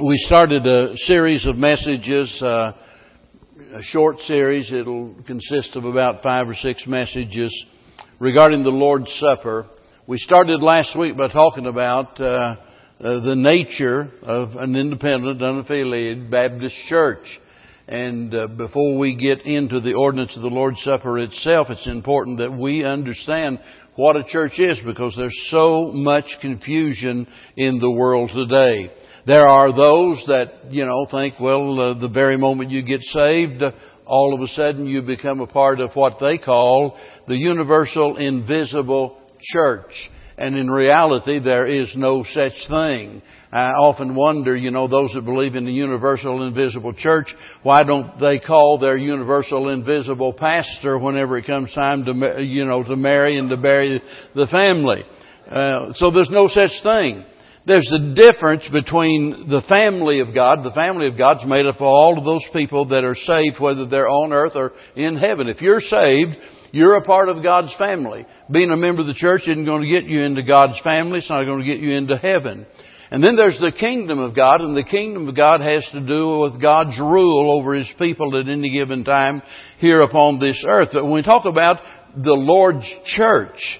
we started a series of messages, uh, a short series. It'll consist of about five or six messages regarding the Lord's Supper. We started last week by talking about uh, uh, the nature of an independent, unaffiliated Baptist church. And uh, before we get into the ordinance of the Lord's Supper itself, it's important that we understand what a church is because there's so much confusion in the world today. There are those that, you know, think, well, uh, the very moment you get saved, uh, all of a sudden you become a part of what they call the universal invisible church. And in reality, there is no such thing. I often wonder, you know, those that believe in the universal invisible church, why don't they call their universal invisible pastor whenever it comes time to, you know, to marry and to bury the family? Uh, so there's no such thing. There's a difference between the family of God. The family of God's made up of all of those people that are saved, whether they're on earth or in heaven. If you're saved, you're a part of God's family. Being a member of the church isn't going to get you into God's family. It's not going to get you into heaven. And then there's the kingdom of God, and the kingdom of God has to do with God's rule over His people at any given time here upon this earth. But when we talk about the Lord's church,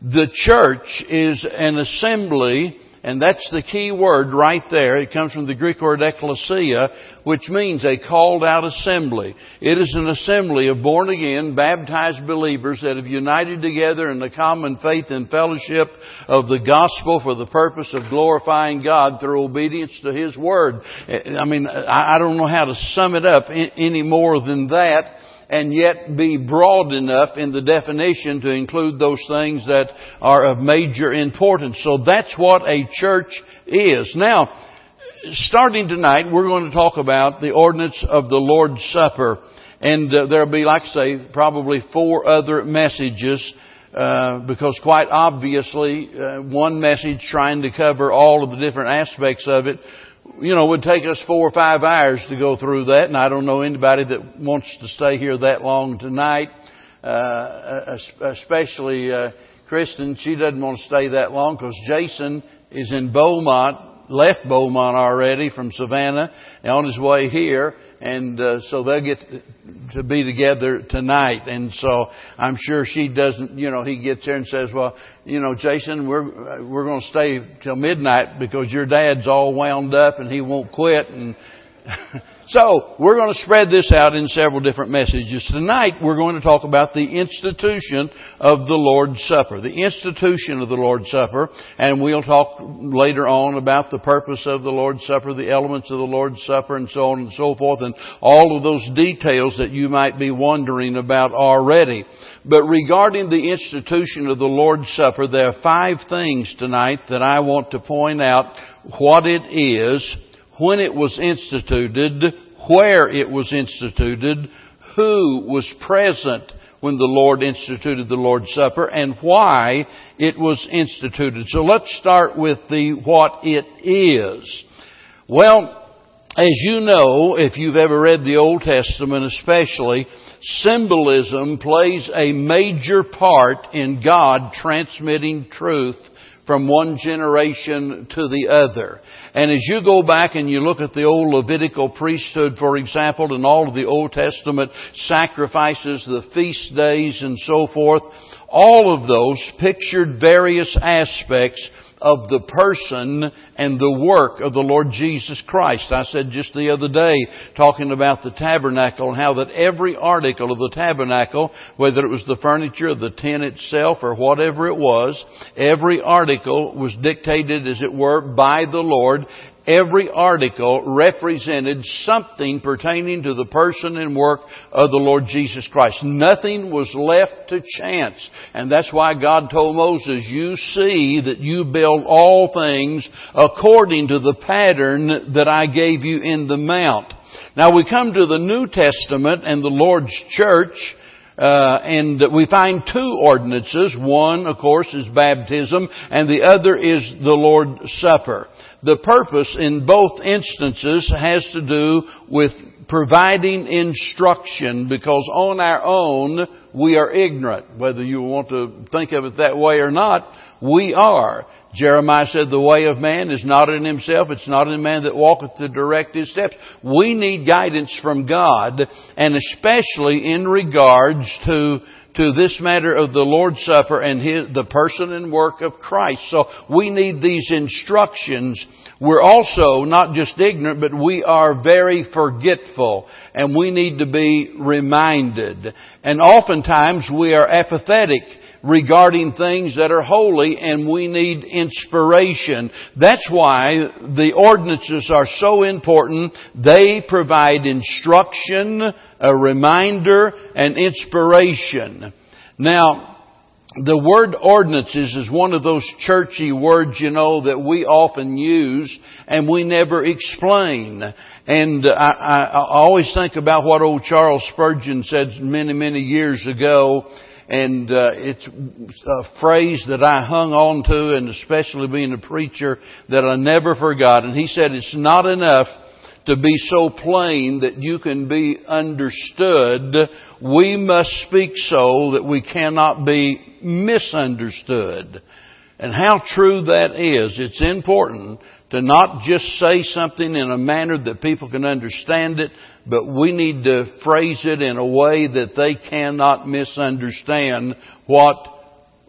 the church is an assembly and that's the key word right there. It comes from the Greek word ecclesia, which means a called out assembly. It is an assembly of born again, baptized believers that have united together in the common faith and fellowship of the gospel for the purpose of glorifying God through obedience to His word. I mean, I don't know how to sum it up any more than that and yet be broad enough in the definition to include those things that are of major importance. So that's what a church is. Now, starting tonight, we're going to talk about the ordinance of the Lord's Supper. And uh, there'll be, like I say, probably four other messages uh, because quite obviously, uh, one message trying to cover all of the different aspects of it you know, would take us four or five hours to go through that, and I don't know anybody that wants to stay here that long tonight, uh, especially uh, Kristen. She doesn't want to stay that long because Jason is in Beaumont, left Beaumont already from Savannah, and on his way here, and uh, so they'll get to be together tonight. And so I'm sure she doesn't. You know, he gets there and says, "Well, you know, Jason, we're we're going to stay till midnight because your dad's all wound up and he won't quit." And So, we're going to spread this out in several different messages. Tonight, we're going to talk about the institution of the Lord's Supper. The institution of the Lord's Supper, and we'll talk later on about the purpose of the Lord's Supper, the elements of the Lord's Supper, and so on and so forth, and all of those details that you might be wondering about already. But regarding the institution of the Lord's Supper, there are five things tonight that I want to point out what it is, when it was instituted, where it was instituted, who was present when the Lord instituted the Lord's Supper, and why it was instituted. So let's start with the what it is. Well, as you know, if you've ever read the Old Testament especially, symbolism plays a major part in God transmitting truth from one generation to the other. And as you go back and you look at the old Levitical priesthood, for example, and all of the Old Testament sacrifices, the feast days and so forth, all of those pictured various aspects of the person and the work of the Lord Jesus Christ. I said just the other day, talking about the tabernacle and how that every article of the tabernacle, whether it was the furniture, the tent itself, or whatever it was, every article was dictated, as it were, by the Lord every article represented something pertaining to the person and work of the Lord Jesus Christ. Nothing was left to chance. And that's why God told Moses, you see that you build all things according to the pattern that I gave you in the mount. Now we come to the New Testament and the Lord's church, uh, and we find two ordinances. One, of course, is baptism, and the other is the Lord's Supper the purpose in both instances has to do with providing instruction because on our own we are ignorant. Whether you want to think of it that way or not, we are. Jeremiah said, the way of man is not in himself. It's not in man that walketh to direct his steps. We need guidance from God, and especially in regards to to this matter of the Lord's Supper and his, the person and work of Christ. So we need these instructions. We're also not just ignorant, but we are very forgetful and we need to be reminded. And oftentimes we are apathetic regarding things that are holy and we need inspiration. That's why the ordinances are so important. They provide instruction, a reminder, and inspiration. Now, the word ordinances is one of those churchy words, you know, that we often use and we never explain. And I, I, I always think about what old Charles Spurgeon said many, many years ago and uh, it's a phrase that I hung on to, and especially being a preacher, that I never forgot. And he said, "It's not enough." To be so plain that you can be understood, we must speak so that we cannot be misunderstood. And how true that is. It's important to not just say something in a manner that people can understand it, but we need to phrase it in a way that they cannot misunderstand what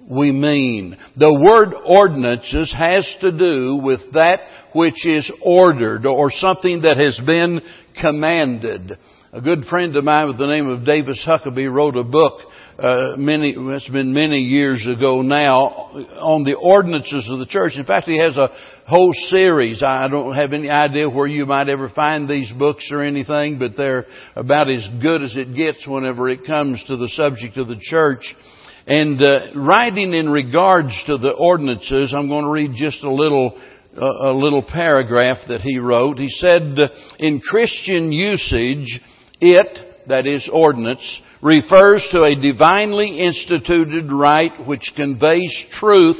we mean. The word ordinances has to do with that which is ordered or something that has been commanded. A good friend of mine with the name of Davis Huckabee wrote a book uh, many, it's been many years ago now, on the ordinances of the church. In fact, he has a whole series. I don't have any idea where you might ever find these books or anything, but they're about as good as it gets whenever it comes to the subject of the church. And uh, writing in regards to the ordinances, I'm going to read just a little a little paragraph that he wrote. He said, "In Christian usage, it, that is ordinance, refers to a divinely instituted rite which conveys truth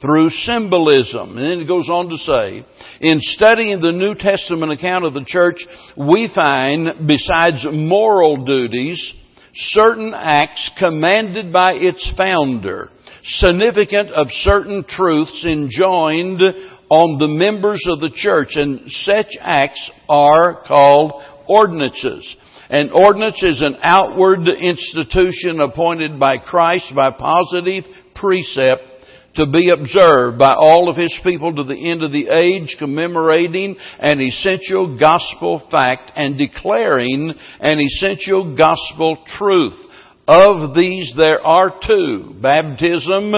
through symbolism. And then it goes on to say, in studying the New Testament account of the church, we find, besides moral duties, certain acts commanded by its founder, significant of certain truths enjoined on the members of the church, and such acts are called ordinances. An ordinance is an outward institution appointed by Christ by positive precept to be observed by all of His people to the end of the age, commemorating an essential gospel fact and declaring an essential gospel truth. Of these there are two, baptism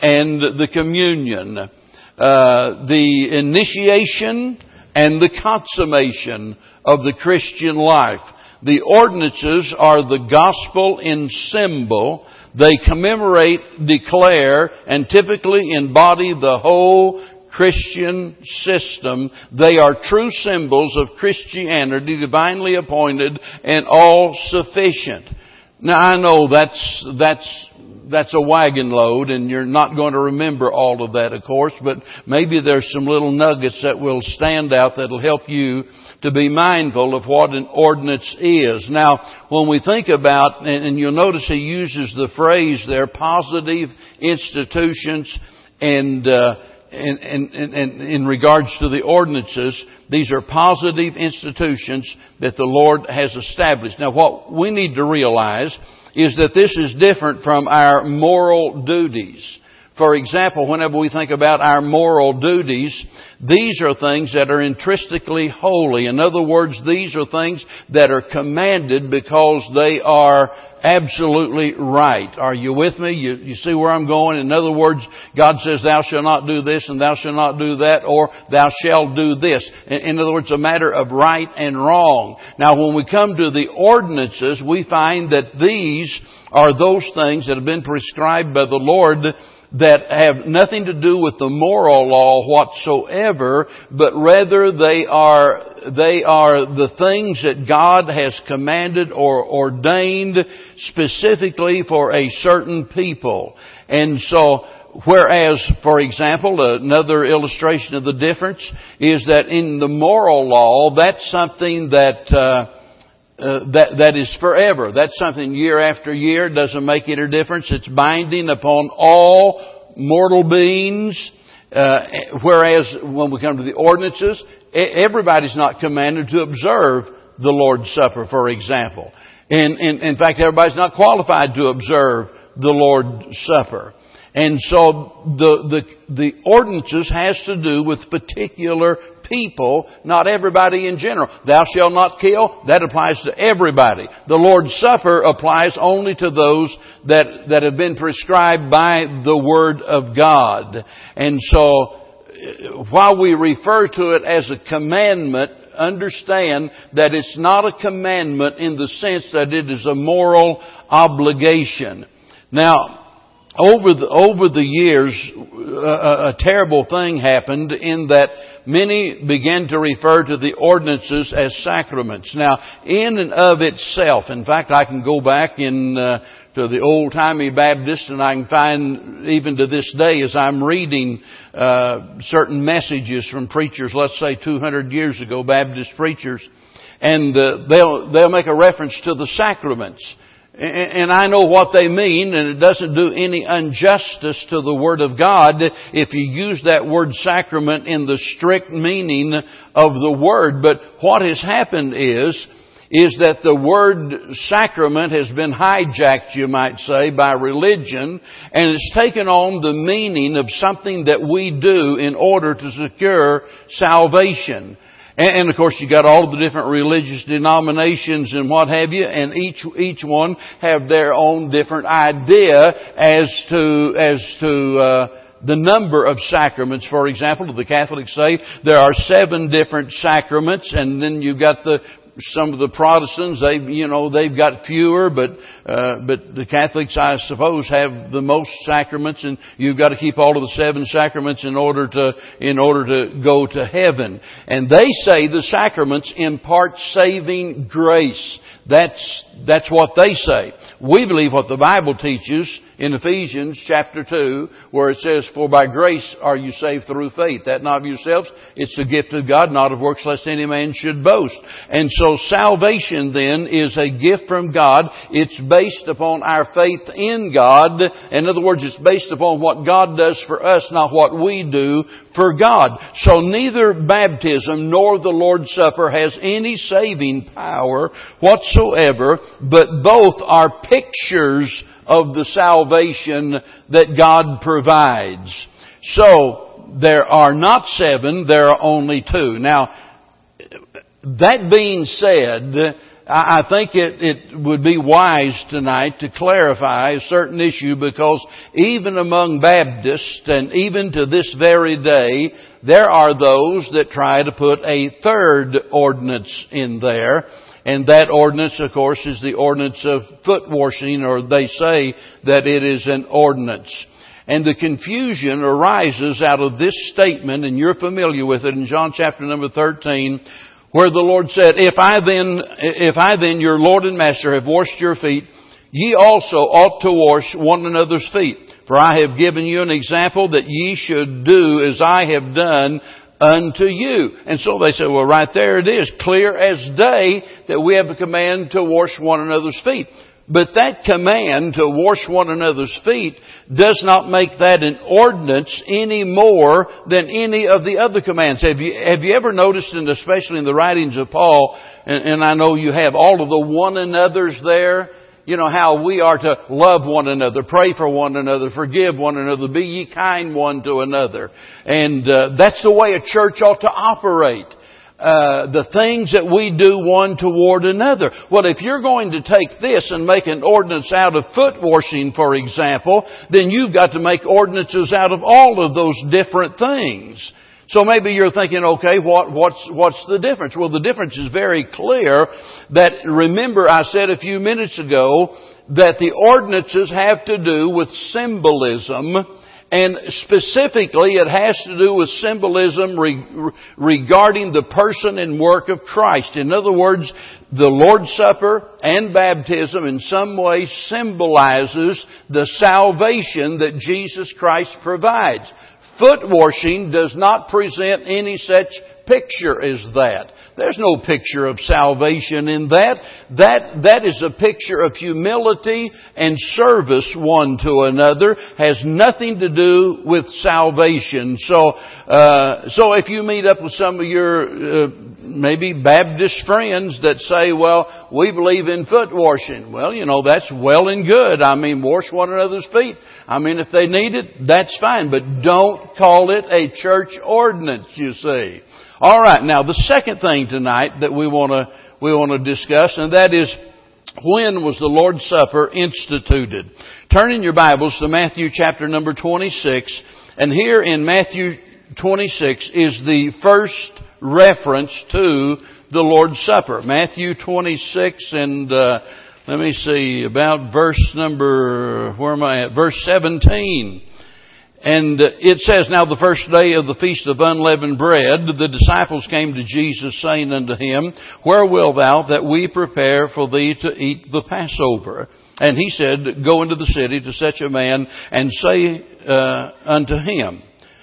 and the communion. Uh, the initiation and the consummation of the Christian life. The ordinances are the gospel in symbol. They commemorate, declare, and typically embody the whole Christian system. They are true symbols of Christianity, divinely appointed and all sufficient. Now I know that's, that's, that's a wagon load and you're not going to remember all of that of course, but maybe there's some little nuggets that will stand out that'll help you to be mindful of what an ordinance is. Now, when we think about, and you'll notice he uses the phrase there, positive institutions and, uh, and, and, and, in regards to the ordinances, these are positive institutions that the Lord has established. Now what we need to realize is that this is different from our moral duties. For example, whenever we think about our moral duties, these are things that are intrinsically holy. In other words, these are things that are commanded because they are absolutely right. Are you with me? You, you see where I'm going? In other words, God says, thou shalt not do this and thou shalt not do that or thou shalt do this. In, in other words, a matter of right and wrong. Now when we come to the ordinances, we find that these are those things that have been prescribed by the Lord that have nothing to do with the moral law whatsoever, but rather they are, they are the things that God has commanded or ordained specifically for a certain people. And so, Whereas, for example, another illustration of the difference is that in the moral law, that's something that uh, uh, that that is forever. That's something year after year doesn't make any difference. It's binding upon all mortal beings, Uh, whereas when we come to the ordinances, everybody's not commanded to observe the Lord's Supper, for example. And, in, in fact, everybody's not qualified to observe the Lord's Supper. And so the, the, the ordinances has to do with particular people, not everybody in general. Thou shalt not kill, that applies to everybody. The Lord's Supper applies only to those that, that have been prescribed by the Word of God. And so, eh, while we refer to it as a commandment, understand that it's not a commandment in the sense that it is a moral obligation. Now, over the, over the years, eh, a, a terrible thing happened in that many began to refer to the ordinances as sacraments. Now, in and of itself, in fact, I can go back in uh, to the old timey Baptist, and I can find even to this day as I'm reading uh, certain messages from preachers, let's say 200 years ago, Baptist preachers, and uh, they'll they'll make a reference to the sacraments. And I know what they mean, and it doesn't do any injustice to the Word of God if you use that word sacrament in the strict meaning of the Word. But what has happened is, is that the word sacrament has been hijacked, you might say, by religion, and it's taken on the meaning of something that we do in order to secure salvation. And, and, of course you got all the different religious denominations and what have you, and each, each one have their own different idea as to, as to, uh, the number of sacraments, for example, the Catholics say there are seven different sacraments, and then you've got the some of the Protestants, they, you know, they've got fewer, but, uh, but the Catholics, I suppose, have the most sacraments, and you've got to keep all of the seven sacraments in order to, in order to go to heaven. And they say the sacraments impart saving grace. That's, that's what they say. We believe what the Bible teaches in Ephesians chapter 2, where it says, For by grace are you saved through faith. That not of yourselves, it's the gift of God, not of works lest any man should boast. And so salvation then is a gift from God. It's based upon our faith in God. In other words, it's based upon what God does for us, not what we do for God. So neither baptism nor the Lord's Supper has any saving power whatsoever, but both are pictures of the salvation that God provides. So, there are not seven, there are only two. Now, that being said, I think it, it would be wise tonight to clarify a certain issue because even among Baptists and even to this very day, there are those that try to put a third ordinance in there. And that ordinance, of course, is the ordinance of foot washing, or they say that it is an ordinance. And the confusion arises out of this statement, and you're familiar with it in John chapter number 13, where the Lord said, If I then, if I then, your Lord and Master, have washed your feet, ye also ought to wash one another's feet. For I have given you an example that ye should do as I have done unto you. And so they say, well, right there it is, clear as day that we have a command to wash one another's feet. But that command to wash one another's feet does not make that an ordinance any more than any of the other commands. Have you, have you ever noticed, and especially in the writings of Paul, and, and I know you have all of the one another's there, you know, how we are to love one another, pray for one another, forgive one another, be ye kind one to another. And uh, that's the way a church ought to operate. Uh, the things that we do one toward another. Well, if you're going to take this and make an ordinance out of foot washing, for example, then you've got to make ordinances out of all of those different things. So maybe you're thinking, okay, what, what's, what's the difference? Well, the difference is very clear that remember I said a few minutes ago that the ordinances have to do with symbolism and specifically it has to do with symbolism re- regarding the person and work of Christ. In other words, the Lord's Supper and baptism in some way symbolizes the salvation that Jesus Christ provides. Foot washing does not present any such picture is that? There's no picture of salvation in that. That, that is a picture of humility and service one to another. Has nothing to do with salvation. So, uh, so if you meet up with some of your, uh, maybe Baptist friends that say, well, we believe in foot washing. Well, you know, that's well and good. I mean, wash one another's feet. I mean, if they need it, that's fine. But don't call it a church ordinance, you see. Alright, now the second thing tonight that we want to, we want to discuss, and that is, when was the Lord's Supper instituted? Turn in your Bibles to Matthew chapter number 26, and here in Matthew 26 is the first reference to the Lord's Supper. Matthew 26 and, uh, let me see, about verse number, where am I at? Verse 17. And it says, Now the first day of the feast of unleavened bread, the disciples came to Jesus saying unto him, Where wilt thou that we prepare for thee to eat the Passover? And he said, Go into the city to such a man and say uh, unto him,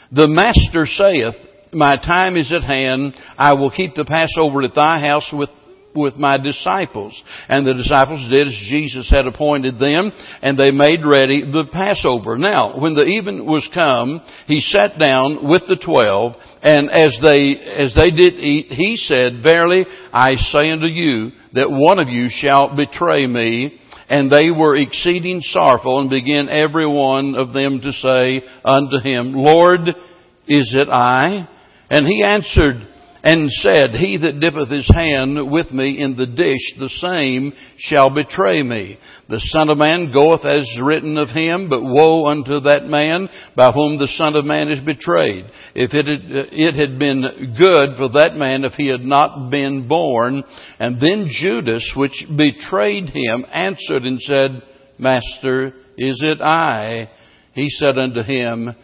The master saith, My time is at hand, I will keep the Passover at thy house with with my disciples. And the disciples did as Jesus had appointed them, and they made ready the Passover. Now, when the even was come, he sat down with the twelve, and as they, as they did eat, he said, Verily, I say unto you, that one of you shall betray me. And they were exceeding sorrowful, and began every one of them to say unto him, Lord, is it I? And he answered, and said, He that dippeth his hand with me in the dish, the same shall betray me. The Son of Man goeth as written of him, but woe unto that man by whom the Son of Man is betrayed. If it had, it had been good for that man if he had not been born. And then Judas, which betrayed him, answered and said, Master, is it I? He said unto him,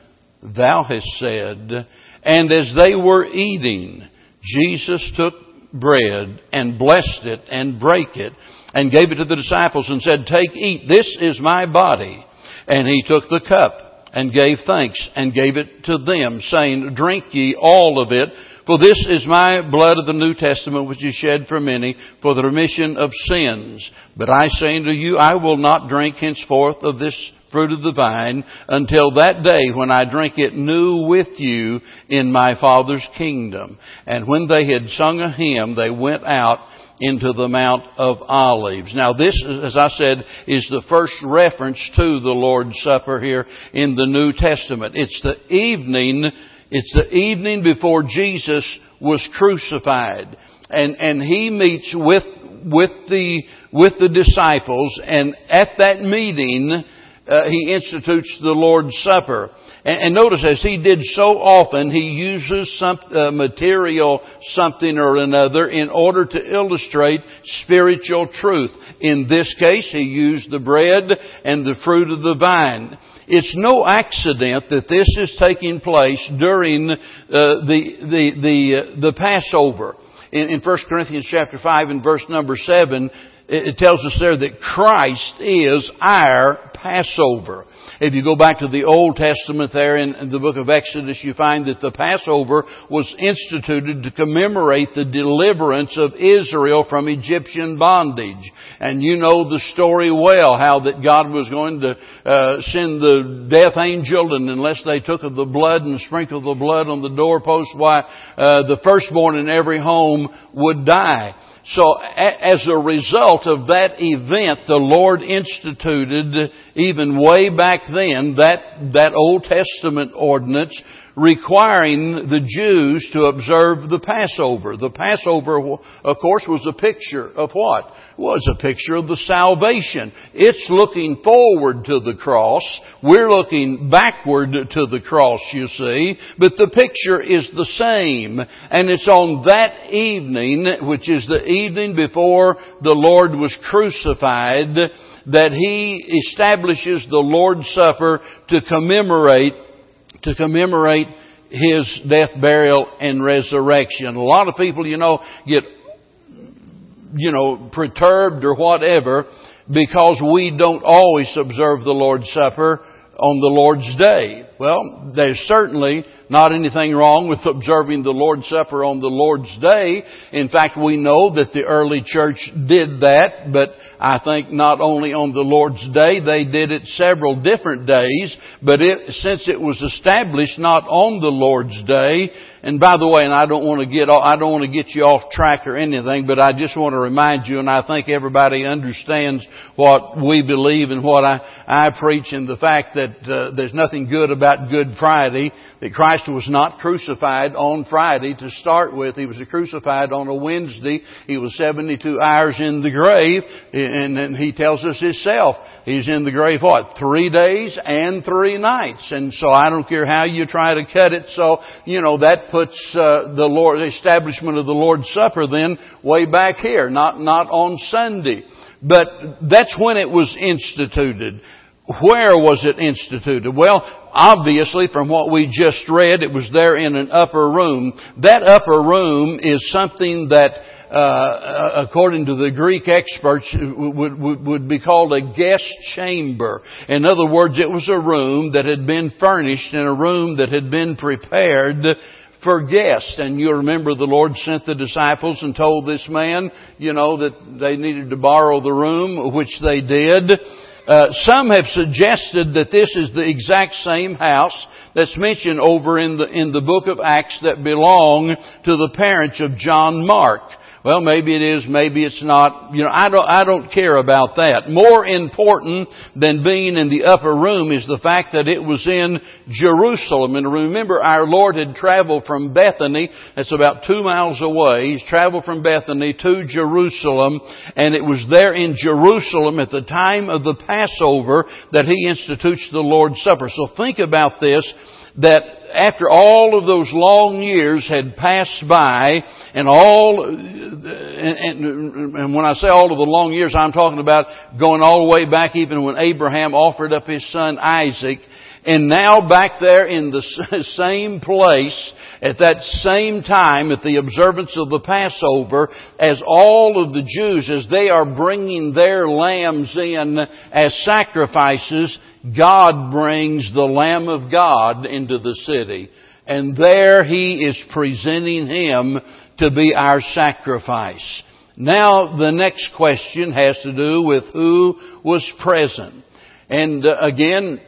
Thou hast said. And as they were eating, Jesus took bread and blessed it and brake it and gave it to the disciples and said, Take, eat, this is my body. And he took the cup and gave thanks and gave it to them, saying, Drink ye all of it, for this is my blood of the New Testament, which is shed for many for the remission of sins. But I say unto you, I will not drink henceforth of this fruit of the vine until that day when I drink it new with you in my Father's kingdom. And when they had sung a hymn, they went out into the Mount of Olives. Now this, as I said, is the first reference to the Lord's Supper here in the New Testament. It's the evening, it's the evening before Jesus was crucified. And, and he meets with, with the, with the disciples and at that meeting, uh, he institutes the Lord's Supper. And, and, notice, as he did so often, he uses some uh, material something or another in order to illustrate spiritual truth. In this case, he used the bread and the fruit of the vine. It's no accident that this is taking place during uh, the the the, uh, the Passover. In, in 1 Corinthians chapter 5 and verse number 7, it tells us there that Christ is our Passover. If you go back to the Old Testament there in the book of Exodus, you find that the Passover was instituted to commemorate the deliverance of Israel from Egyptian bondage. And you know the story well, how that God was going to uh, send the death angel, and unless they took of the blood and sprinkled the blood on the doorpost, why uh, the firstborn in every home would die. So as a result of that event, the Lord instituted, even way back then, that, that Old Testament ordinance requiring the Jews to observe the Passover. The Passover, of course, was a picture of what? Was a picture of the salvation. It's looking forward to the cross. We're looking backward to the cross, you see. But the picture is the same. And it's on that evening, which is the evening before the Lord was crucified, that He establishes the Lord's Supper to commemorate to commemorate his death, burial, and resurrection. A lot of people, you know, get, you know, perturbed or whatever because we don't always observe the Lord's Supper on the Lord's Day. Well, there's certainly not anything wrong with observing the Lord's Supper on the Lord's Day. In fact, we know that the early church did that, but I think not only on the Lord's Day, they did it several different days, but it, since it was established not on the Lord's Day, and by the way, and I don't want to get I don't want to get you off track or anything, but I just want to remind you, and I think everybody understands what we believe and what I, I preach, and the fact that uh, there's nothing good about Good Friday that Christ was not crucified on Friday to start with. He was crucified on a Wednesday. He was 72 hours in the grave, and, and he tells us himself, he's in the grave what? Three days and three nights. And so I don't care how you try to cut it. So, you know, that puts uh, the Lord, the establishment of the Lord's Supper then way back here, not, not on Sunday. But that's when it was instituted. Where was it instituted? Well, obviously from what we just read, it was there in an upper room. That upper room is something that uh, according to the Greek experts, would, would, would, be called a guest chamber. In other words, it was a room that had been furnished and a room that had been prepared for guests. And you remember the Lord sent the disciples and told this man, you know, that they needed to borrow the room, which they did. Uh, some have suggested that this is the exact same house that's mentioned over in the in the book of Acts that belong to the parents of John Mark. Well, maybe it is, maybe it's not. You know, I don't, I don't care about that. More important than being in the upper room is the fact that it was in Jerusalem. And remember, our Lord had traveled from Bethany, that's about two miles away. He's traveled from Bethany to Jerusalem, and it was there in Jerusalem at the time of the Passover that He institutes the Lord's Supper. So think about this, that after all of those long years had passed by, and all, and, and, and, when I say all of the long years, I'm talking about going all the way back even when Abraham offered up his son Isaac, and now back there in the same place, at that same time, at the observance of the Passover, as all of the Jews, as they are bringing their lambs in as sacrifices, God brings the Lamb of God into the city. And there He is presenting Him to be our sacrifice. Now the next question has to do with who was present. And uh, again,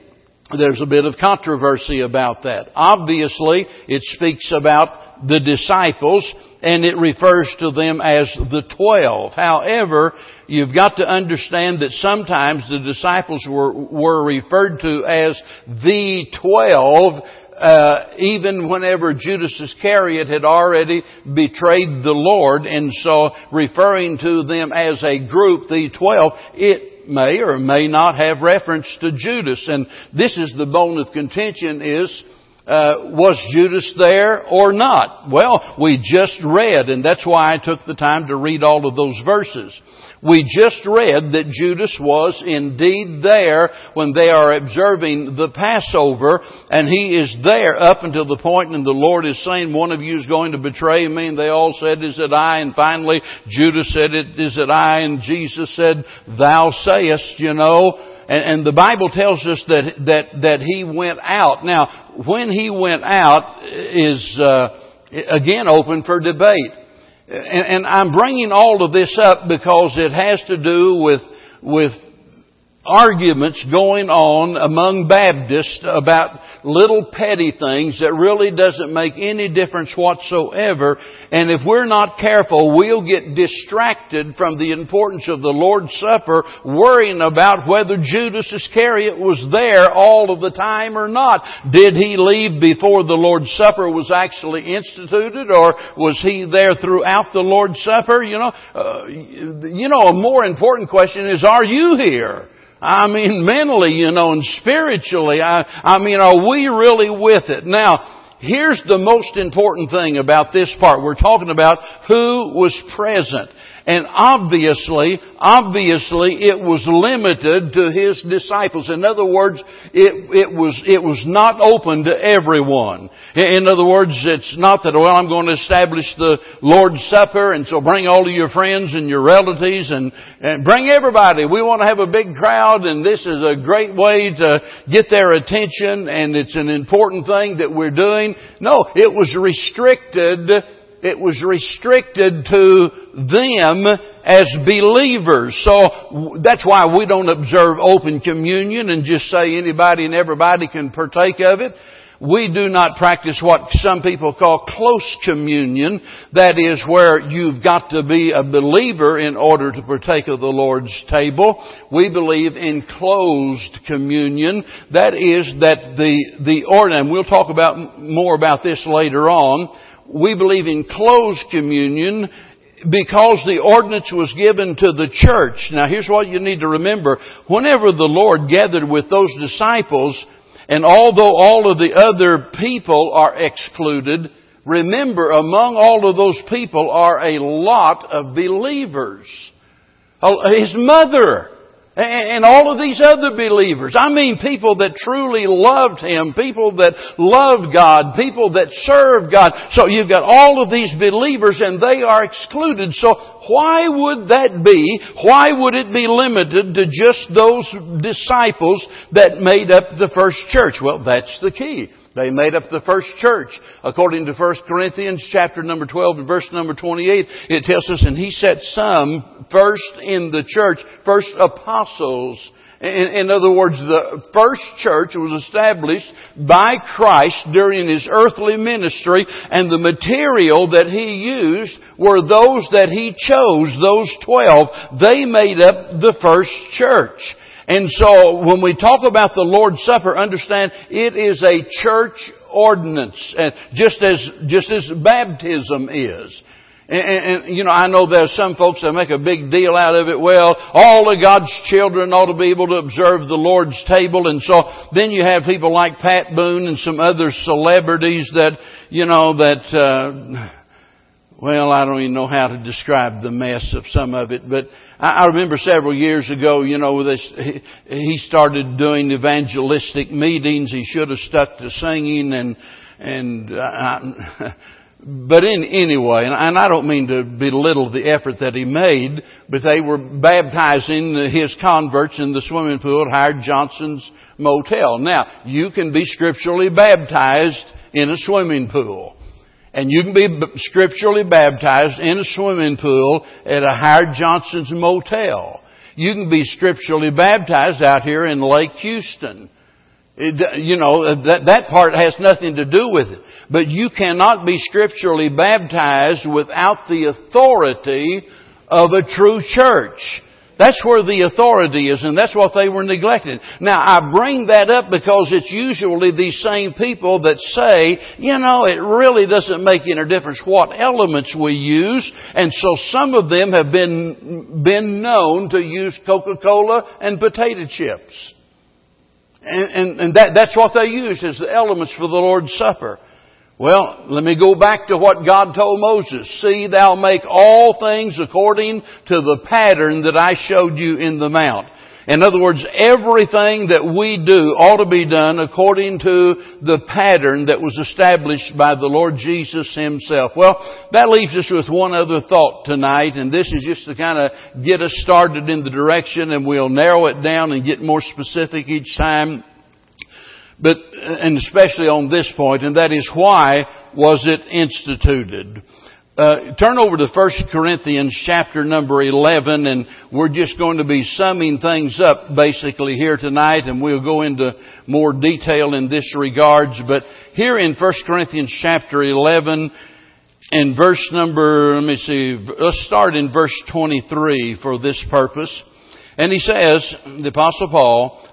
there's a bit of controversy about that. Obviously, it speaks about the disciples and it refers to them as the twelve. However, you've got to understand that sometimes the disciples were, were referred to as the twelve uh, even whenever Judas Iscariot had already betrayed the Lord, and so referring to them as a group, the twelve, it may or may not have reference to Judas. And this is the bone of contention is, uh, was Judas there or not? Well, we just read, and that's why I took the time to read all of those verses. We just read that Judas was indeed there when they are observing the Passover, and he is there up until the point and the Lord is saying, one of you is going to betray me, and they all said, is it I? And finally, Judas said, is it I? And Jesus said, thou sayest, you know, and, and the Bible tells us that, that, that he went out. Now, when he went out is, uh, again open for debate. And, and I'm bringing all of this up because it has to do with, with arguments going on among Baptists about little petty things that really doesn't make any difference whatsoever. And if we're not careful, we'll get distracted from the importance of the Lord's Supper worrying about whether Judas Iscariot was there all of the time or not. Did he leave before the Lord's Supper was actually instituted or was he there throughout the Lord's Supper? You know, uh, you know, a more important question is, are you here? I mean, mentally, you know, and spiritually. I, I mean, are we really with it? Now, here's the most important thing about this part. We're talking about who was present. And obviously, obviously it was limited to his disciples. In other words, it, it was, it was not open to everyone. In other words, it's not that, well, I'm going to establish the Lord's Supper and so bring all of your friends and your relatives and, and bring everybody. We want to have a big crowd and this is a great way to get their attention and it's an important thing that we're doing. No, it was restricted it was restricted to them as believers. So that's why we don't observe open communion and just say anybody and everybody can partake of it. We do not practice what some people call close communion. That is where you've got to be a believer in order to partake of the Lord's table. We believe in closed communion. That is that the, the order, and we'll talk about more about this later on, we believe in closed communion because the ordinance was given to the church. Now here's what you need to remember. Whenever the Lord gathered with those disciples, and although all of the other people are excluded, remember among all of those people are a lot of believers. Uh, his mother, and all of these other believers. I mean people that truly loved Him, people that loved God, people that served God. So you've got all of these believers and they are excluded. So why would that be? Why would it be limited to just those disciples that made up the first church? Well, that's the key. They made up the first church. According to 1 Corinthians chapter number 12 and verse number 28, it tells us, and he set some first in the church, first apostles. In, in, other words, the first church was established by Christ during his earthly ministry, and the material that he used were those that he chose, those twelve. They made up the first church. And so when we talk about the Lord's Supper, understand it is a church ordinance, and just as, just as baptism is. And, and, you know, I know there are some folks that make a big deal out of it. Well, all of God's children ought to be able to observe the Lord's table. And so then you have people like Pat Boone and some other celebrities that, you know, that, uh, well, I don't even know how to describe the mess of some of it, but I, I remember several years ago, you know, this, he, started doing evangelistic meetings. He should have stuck to singing and, and, uh, but in, anyway, and I don't mean to belittle the effort that he made, but they were baptizing his converts in the swimming pool at Howard Johnson's motel. Now, you can be scripturally baptized in a swimming pool. And you can be scripturally baptized in a swimming pool at a Howard Johnson's motel. You can be scripturally baptized out here in Lake Houston. It, you know, uh, that, that part has nothing to do with it. But you cannot be scripturally baptized without the authority of a true church. That's where the authority is, and that's what they were neglecting. Now, I bring that up because it's usually these same people that say, you know, it really doesn't make any difference what elements we use, and so some of them have been, been known to use Coca-Cola and potato chips. And, and, and that, that's what they use as the elements for the Lord's Supper. Well, let me go back to what God told Moses. See, thou make all things according to the pattern that I showed you in the mount. In other words, everything that we do ought to be done according to the pattern that was established by the Lord Jesus Himself. Well, that leaves us with one other thought tonight, and this is just to kind of get us started in the direction, and we'll narrow it down and get more specific each time. But, and especially on this point, and that is why was it instituted? Uh, turn over to 1 Corinthians chapter number 11 and we're just going to be summing things up basically here tonight and we'll go into more detail in this regards. But here in 1 Corinthians chapter 11 and verse number, let me see, let's start in verse 23 for this purpose. And he says, the apostle Paul,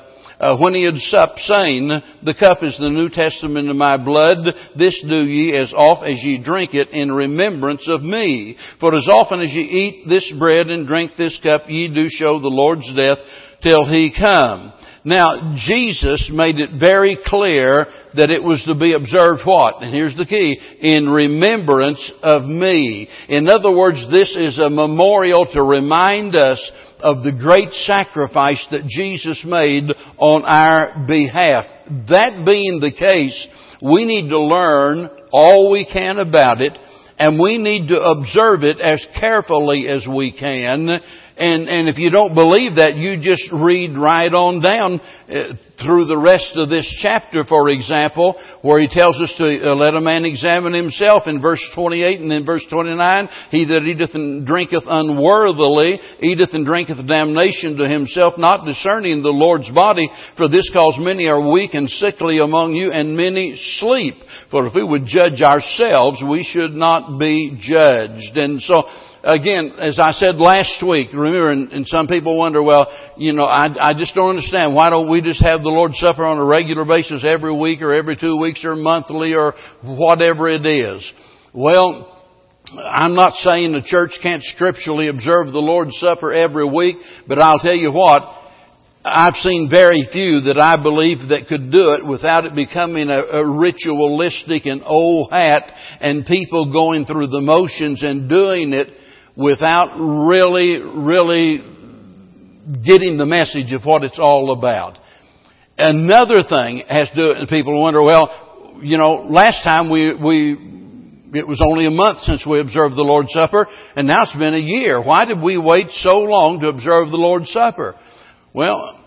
uh, when he had supped, saying, The cup is the New Testament of my blood. This do ye as oft as ye drink it in remembrance of me. For as often as ye eat this bread and drink this cup, ye do show the Lord's death till he come. Now, Jesus made it very clear that it was to be observed what? And here's the key. In remembrance of me. In other words, this is a memorial to remind us of the great sacrifice that Jesus made on our behalf. That being the case, we need to learn all we can about it and we need to observe it as carefully as we can and, and if you don't believe that, you just read right on down uh, through the rest of this chapter, for example, where he tells us to uh, let a man examine himself in verse 28 and in verse 29. He that eateth and drinketh unworthily, eateth and drinketh damnation to himself, not discerning the Lord's body. For this cause many are weak and sickly among you, and many sleep. For if we would judge ourselves, we should not be judged. And so, again, as I said last week, remember, and, and, some people wonder, well, you know, I, I just don't understand. Why don't we just have the Lord's Supper on a regular basis every week or every two weeks or monthly or whatever it is? Well, I'm not saying the church can't scripturally observe the Lord's Supper every week, but I'll tell you what, I've seen very few that I believe that could do it without it becoming a, a, ritualistic and old hat and people going through the motions and doing it without really, really getting the message of what it's all about. Another thing has to do, and people wonder, well, you know, last time we, we, it was only a month since we observed the Lord's Supper, and now it's been a year. Why did we wait so long to observe the Lord's Supper? Well,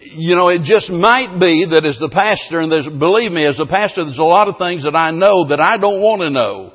you know, it just might be that as the pastor, and there's, believe me, as a pastor, there's a lot of things that I know that I don't want to know.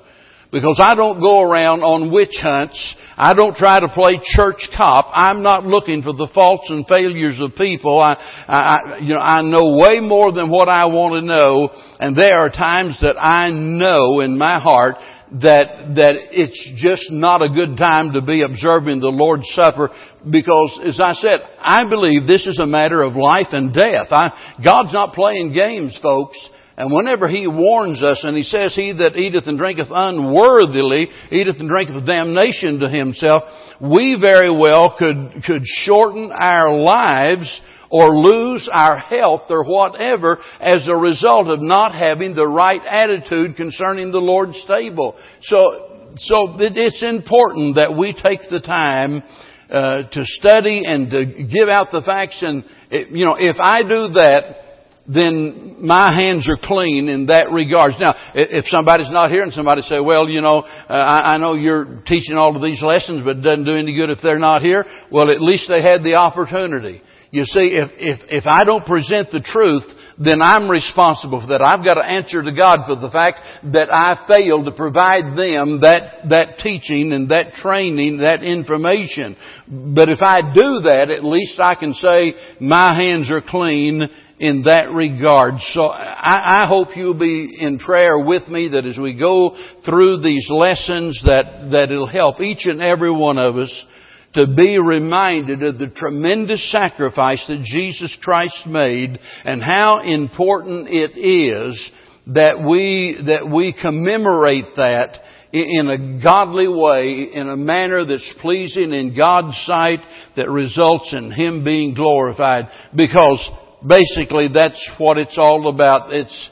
Because I don't go around on witch hunts. I don't try to play church cop. I'm not looking for the faults and failures of people. I, I, you know, I know way more than what I want to know. And there are times that I know in my heart that, that it's just not a good time to be observing the Lord's Supper because, as I said, I believe this is a matter of life and death. I, God's not playing games, folks. And whenever He warns us and He says, He that eateth and drinketh unworthily, eateth and drinketh damnation to himself, we very well could, could shorten our lives or lose our health or whatever as a result of not having the right attitude concerning the Lord's table. So, so it's important that we take the time uh, to study and to give out the facts. And you know, if I do that, then my hands are clean in that regards. Now, if somebody's not here and somebody say, well, you know, uh, I, I know you're teaching all of these lessons, but it doesn't do any good if they're not here. Well, at least they had the opportunity. You see, if, if, if I don't present the truth, then I'm responsible for that. I've got to answer to God for the fact that I failed to provide them that, that teaching and that training, that information. But if I do that, at least I can say my hands are clean in that regard. So I, I, hope you'll be in prayer with me that as we go through these lessons that, that it'll help each and every one of us to be reminded of the tremendous sacrifice that Jesus Christ made and how important it is that we, that we commemorate that in a godly way, in a manner that's pleasing in God's sight that results in Him being glorified because basically that's what it's all about. It's,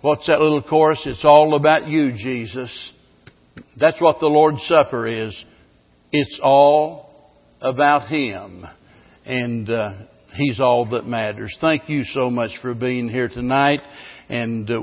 what's that little chorus? It's all about you, Jesus. That's what the Lord's Supper is. It's all about Him. And uh, He's all that matters. Thank you so much for being here tonight. And uh,